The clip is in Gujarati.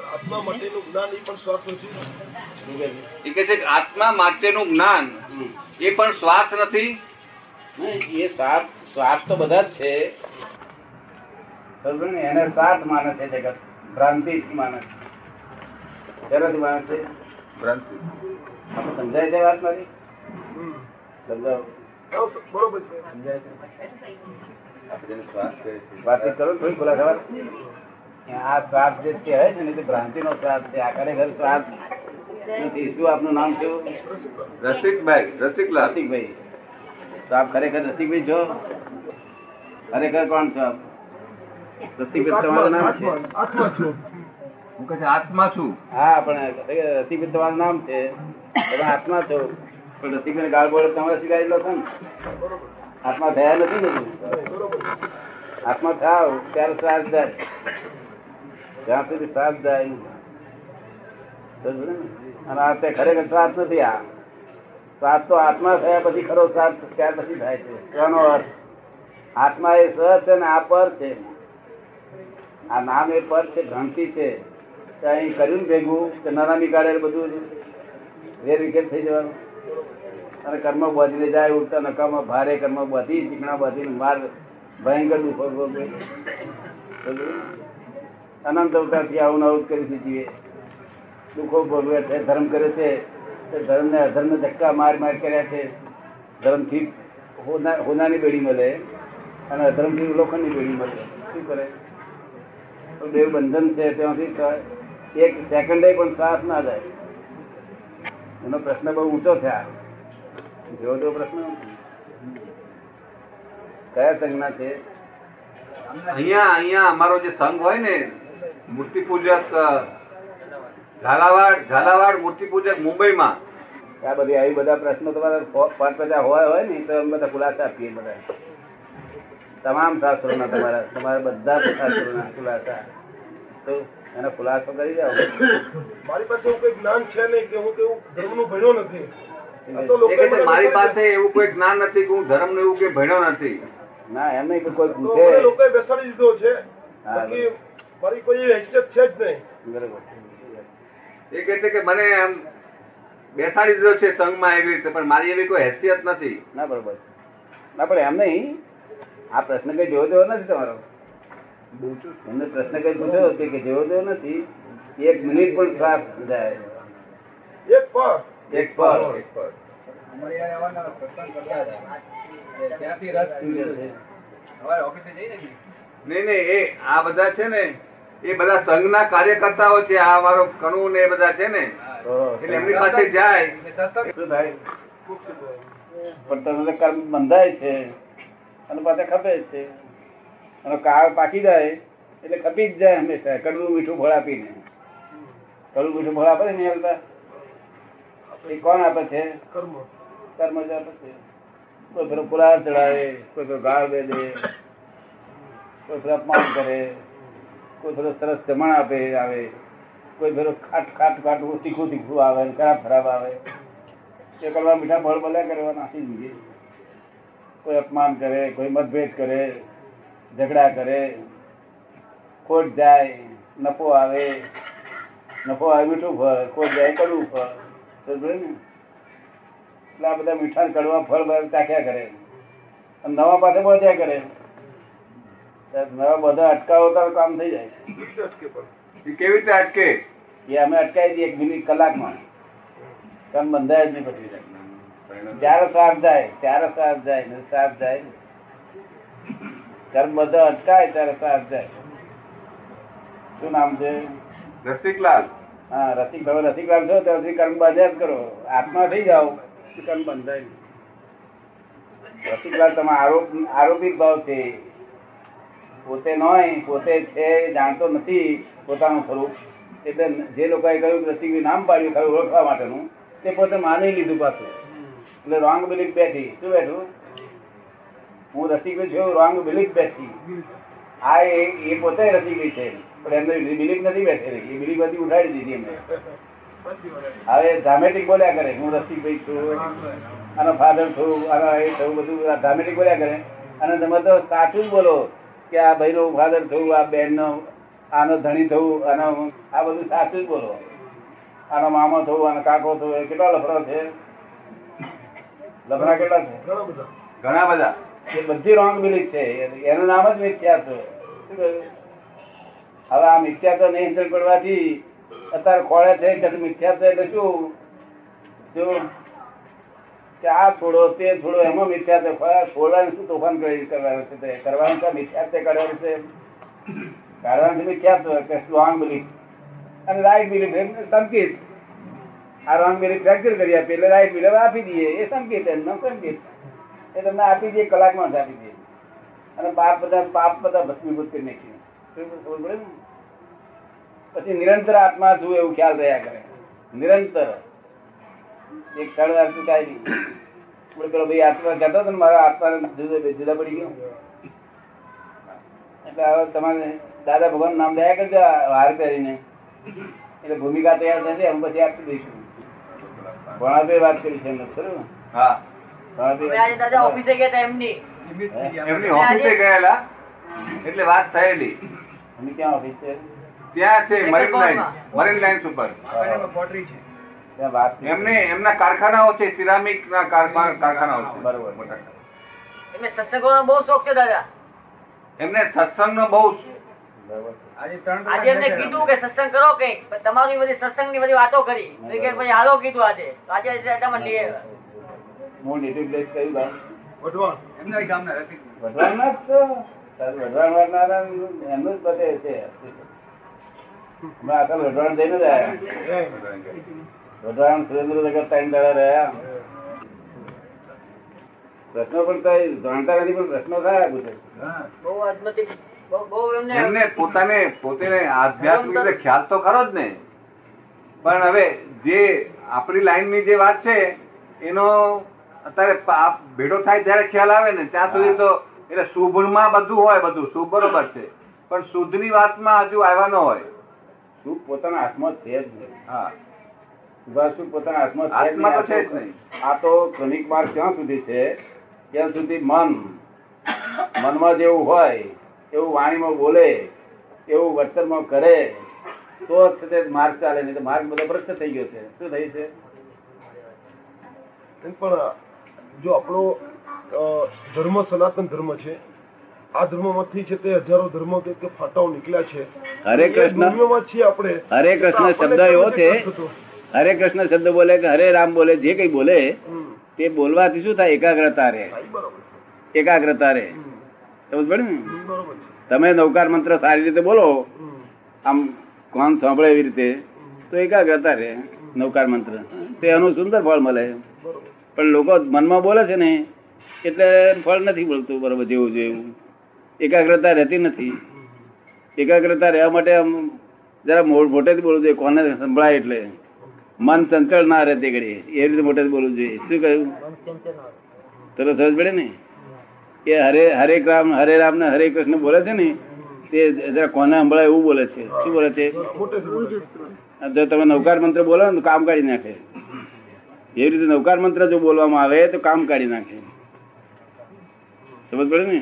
આત્મા માટેનું જ્ઞાન એ પણ સ્વાર્થ નથી? એ કે છે આત્મા માટેનું જ્ઞાન એ પણ સ્વાર્થ નથી? એ સ્વાર્થ સ્વાર્થ તો બધા જ છે. એને સ્વાર્થ માને છે જગત. ભ્રાંતિ માને છે. શેનાથી માને છે. આપણે સમજાય છે વાત મારી? સમજાવ. બરોબર છે. સમજાય છે? વાતચીત કરો થોડી વાત. આ શ્રાપ જે છે ને તે ભ્રાંતિ નો શ્રાપ છે આ ખરેખર શ્રાપ નથી. શું આપનું નામ શું? રસિકભાઈ રસિકલાલ. રસિકભાઈ. તો આપ ખરેખર રસિકભાઈ છો? ખરેખર કોણ છો આપ? રસિકભાઈ તમારું નામ છે. આત્મા આત્મા છું હું કહે આત્મા છું. હા પણ રસિકભાઈ તમારું નામ છે. તમે આત્મા છો. પણ રસિકભાઈ ગાળ બોલે તમારે ને આત્મા થયા નથી ને આત્મા થાવ ત્યારે શ્વાસ જાય. જ્યાં સુધી શ્વાસ જાય. અને આ તે ખરેખર શ્વાસ નથી આ શ્વાસ તો આત્મા થયા પછી ખરો શ્વાસ ત્યાર પછી થાય છે. તેનો અર્થ. આત્મા એ સ છે ને આ પર છે. આ નામ એ પર છે ભ્રાંતિ છે. અહીં કર્યું ભેગું કે નાના નીકાળે બધું વેર વિકેટ થઈ જવાનું. અને કર્મ બાંધીને જાય ઉડતા નકામાં ભારે કર્મ બાંધી ચીકણા બધી માર ભયંકર દુઃખ અનંત અવતારથી આવું આવું કરી દીધી દુઃખો ભોગવે છે, ધર્મ કરે છે, તે ધર્મને અધર્મ ધક્કા માર માર કર્યા છે. ધર્મથી હોના- હોનાની બેડી મળે અને અધર્મથી લોખંડની બેડી મળે. શું કરે? દેવ બંધન છે ત્યાંથી એક સેકન્ડે પણ સાથ ના જાય. એનો પ્રશ્ન બહુ ઊંચો થયા જો તો પ્રશ્ન. કયા સંજ્ઞા છે? અહીંયા અહીંયા અમારો જે સંઘ હોય ને મૂર્તિ પૂજક ઝાલાવાડ ઝાલાવાડ મૂર્તિ પૂજક મુંબઈમાં. આ બધી આવી બધા પ્રશ્નો તમારા પાંચ પચાસ હોય હોય ને તો અમે બધા ખુલાસા આપીએ બધા. તમામ શાસ્ત્રોના તમારા તમારા બધા શાસ્ત્રોના ખુલાસા. તો એનો ખુલાસો કરી જાઓ મારી પાસે એવું કોઈ જ્ઞાન છે નહીં કે હું કેવું ધર્મનું ભણ્યો નથી. મારી પાસે એવું કોઈ જ્ઞાન નથી કે હું ધર્મ એવું કે ભણ્યો નથી. ના એમ નહીં કે કોઈ પૂછે લોકોએ બેસાડી દીધો છે. મારી કોઈ હેસિયત છે જ નહીં. બરોબર. એ કહે છે કે મને આમ બેસાડી દીધો છે સંઘમાં એવી રીતે પણ મારી એવી કોઈ હેસિયત નથી. ના બરોબર. ના પણ એમ નહીં. આ પ્રશ્ન કઈ જેવો તેવો નથી તમારો? એમને પ્રશ્ન કઈ પૂછ્યો હતો કે જેવો તેવો નથી? એક મિનિટ પણ ખરાબ જાય એક પર એક પર નહીં નહીં એ આ બધા છે ને એ બધા સંઘના કાર્યકર્તાઓ છે, આ મારો કનુ ને એ બધા છે ને, એટલે એમની પાસે જાય. પણ તમને કર્મ બંધાય છે, અને પાછા ખપે છે. અને કાળ પાકી જાય, એટલે ખપી જ જાય હંમેશા, કડવું મીઠું ફળ આપીને. કડવું મીઠું ફળ આપે ને આવતા એ કોણ આપે છે? કર્મ કર્મ જ આપે છે. કોઈ પેલો પુલાર ચડાવે, કોઈ પેલો ગાળ દે કોઈ પેલો અપમાન કરે. કોઈ પેલો સરસ જમણ આપે, આવે. કોઈ પેલો ખાટ ખાટ, ખાટું તીખું તીખું આવે, ખરાબ ખરાબ આવે. એ કરવા મીઠા ફળ ભલે કરવા નાખી દીધી કોઈ અપમાન કરે, કોઈ મતભેદ કરે, ઝઘડા કરે. ખોટ જાય, નફો આવે. નફો આવે મીઠું ફળ, ખોટ જાય કડવું ફળ. ને? એટલે આ બધા મીઠા કડવા ફળ ચાખ્યા કરે. નવા પાસે પહોંચ્યા કરે. બધા અટકાવો તો કામ થઈ જાય. કેવી રીતે અટકે? એ અમે અટકાવી દઈએ એક મિનિટ કલાકમાં. કામ બંધાય જ નહીં પછી જ્યારે સાફ જાય ત્યારે સાફ જાય ને સાફ જાય. કર્મ બધા અટકાય ત્યારે સાફ જાય. શું નામ છે? રસિકલાલ. હા રસિક તમે રસિકલાલ છો? તો રસિક કર્મ બાંધ્યા જ કરો. આત્મા થઈ જાઓ. કર્મ બંધાય. રસિકલાલ તમે આરોપ આરોપિત ભાવ છે. પોતે નોય, પોતે છે, જાણતો નથી, પોતાનું સ્વરૂપ. એટલે જે લોકોએ કહ્યું રસિકભાઈ નામ પાડ્યું, ખરું ઓળખવા માટેનું, તે પોતે માની લીધું પાછું. એટલે રોંગ બિલીફ બેઠી. શું બેઠું? હું રસિકભાઈ છું રોંગ બિલીફ બેઠી. આ એ પોતે રસિકભાઈ છે. પણ એમને બિલીફ નથી બેઠેલી. એ બિલીફ બધી ઉઠાડી દીધી એમને. હવે ડ્રામેટિક બોલ્યા કરે. હું રસિકભાઈ છું, આનો ફાધર છું, આનો એ થયું બધું ડ્રામેટિક બોલ્યા કરે. અને તમે તો સાચું જ બોલો. કે આ ભાઈનો ફાધર થયું આ બેનનો આનો ધણી થયું આનો આ બધું સાચું જ બોલો. આનો મામો થવું આનો કાકો એ કેટલા લફડા છે? લફડા કેટલા છે? ઘણા બધા. એ બધી રોંગ બિલીફ છે. એનું નામ જ મિથ્યા છે. હવે આ મિથ્યા તો નહીં પડવાથી અત્યારે ખોળે છે મિથ્યા છે એટલે શું? શું કે આ છોડો, તે છોડો, એમાં મિથ્યા છોડવાનું શું તોફાન કરવાનું છે તે? કરવાનું છે મિથ્યા છે કરવાનું છે? કાઢવાનું છે મિથ્યા કે સ્ટ્રોંગ બિલીફ અને રાઈટ બિલીફ એટલે સંકેત. આ રોંગ બિલીફ ફ્રેક્ચર કરી આપીએ એટલે રાઈટ બિલીફ આપી દઈએ. એ સંકેત એમનો સંકેત. એ તમને આપી દઈએ, કલાકમાં જ આપી દઈએ. અને પાપ બધા પાપ બધા ભસ્મીભૂત કરી નાખીએ? પછી નિરંતર આત્મા છું એવું ખ્યાલ રહ્યા કરે. નિરંતર. એક ક્ષણ વાર ચુકાય નહીં. પેલો ભાઈ આત્મા કહેતો હતો ને મારા આત્મા જુદા જુદા પડી ગયો. એટલે હવે તમારે દાદા ભગવાન નામ દયા કરજો હાર પહેરીને. એટલે ભૂમિકા તૈયાર થશે એમ પછી આપી દઈશું. ભણાભાઈ વાત કરી છે ખરું? ને? હા ભણાભાઈ અમે આજે દાદા ઓફિસે ગયા એમની. એમની ઓફિસે ગયેલા? એટલે વાત થયેલી. ક્યાં ઓફિસ છે? ત્યાં છે મરીન લાઈન. ઉપર. ત્યાં વાત એમને એમના કારખાનાઓ છે સિરામિક ના કારખાનાઓ છે. બરોબર. મોટા. એમને સત્સંગોનો બહુ શોખ છે દાદા. એમને સત્સંગનો બહુ આજે એમને કીધું કે સત્સંગ કરો કંઈક તમારી બધી સત્સંગની બધી વાતો કરી. કે ભાઈ હાલો કીધું આજે. આજે તમે લઈ હું મૂળ native કયું ગામ? વઢવાણ. વઢવાણના જ છો? વઢવાણ વાળનારા એમનું જ બધે છે. હમણાં આખા વઢવાણ જઈને જ આયા. વઢવાણ સુરેન્દ્રનગર ત્રણ દાડા રહ્યા. પ્રશ્નો પણ કઈ જાણતા નથી પણ પ્રશ્નો થયા પૂછે બહુ એમને પોતાને પોતે આધ્યાત્મિક રીતે ખ્યાલ તો ખરો જ ને. પણ હવે જે આપણી લાઈનની જે વાત છે એનો અત્યારે ભેડો થાય ત્યારે ખ્યાલ આવે ને. ત્યાં સુધી તો એટલે શુભમાં બધું હોય બધું શુભ બરોબર છે. પણ શુદ્ધની વાતમાં હજુ આવ્યા ન હોય. શુભ પોતાના હાથમાં છે જ નહીં હા. સુભાષ પોતાના હાથમાં છે જ તો છે જ નહીં. આ તો ક્રમિક માર્ગ ક્યાં સુધી છે ત્યાં સુધી મન મનમાં જેવું હોય એવું વાણીમાં બોલે એવું વર્તનમાં કરે તો જ છે તે માર્ગ ચાલે નહીં તો માર્ગ બધો ભ્રષ્ટ થઈ ગયો છે શું થયું છે પણ જો આપણો ધર્મ સનાતન ધર્મ છે આ ધર્મમાંથી છે તે હજારો ધર્મ કે ફાટાઓ નીકળ્યા છે હરે કૃષ્ણ. છીએ આપણે હરે કૃષ્ણ શબ્દ એવો છે? હરે કૃષ્ણ શબ્દ બોલે કે હરે રામ બોલે જે કઈ બોલે તે બોલવાથી શું થાય? એકાગ્રતા છે. એકાગ્રતા રહે. સમજ પડે ને? તમે નૌકાર મંત્ર સારી રીતે બોલો આમ કોણ સાંભળે એવી રીતે તો એકાગ્રતા રહે નૌકાર મંત્ર. તે એનું સુંદર ફળ મળે. પણ લોકો મનમાં બોલે છે ને એટલે ફળ નથી મળતું બરોબર જેવું જેવું એકાગ્રતા રહેતી નથી. એકાગ્રતા રહેવા માટે આમ જરા મોટેથી બોલવું જોઈએ કોને સંભળાય એટલે. મન ચંચળ ના રહે તે ઘડી. એ રીતે મોટે બોલવું જોઈએ. શું કહ્યું? તરત સમજ પડે ને? કે હરે હરે રામ હરે રામ ને હરે કૃષ્ણ બોલે છે ને, તે કોને સંભળાય એવું બોલે છે. શું બોલે છે. જો તમે નવકાર મંત્ર બોલો ને તો કામ કાઢી નાખે. એવી રીતે નવકાર મંત્ર જો બોલવામાં આવે તો કામ કાઢી નાખે. સમજ પડે ને?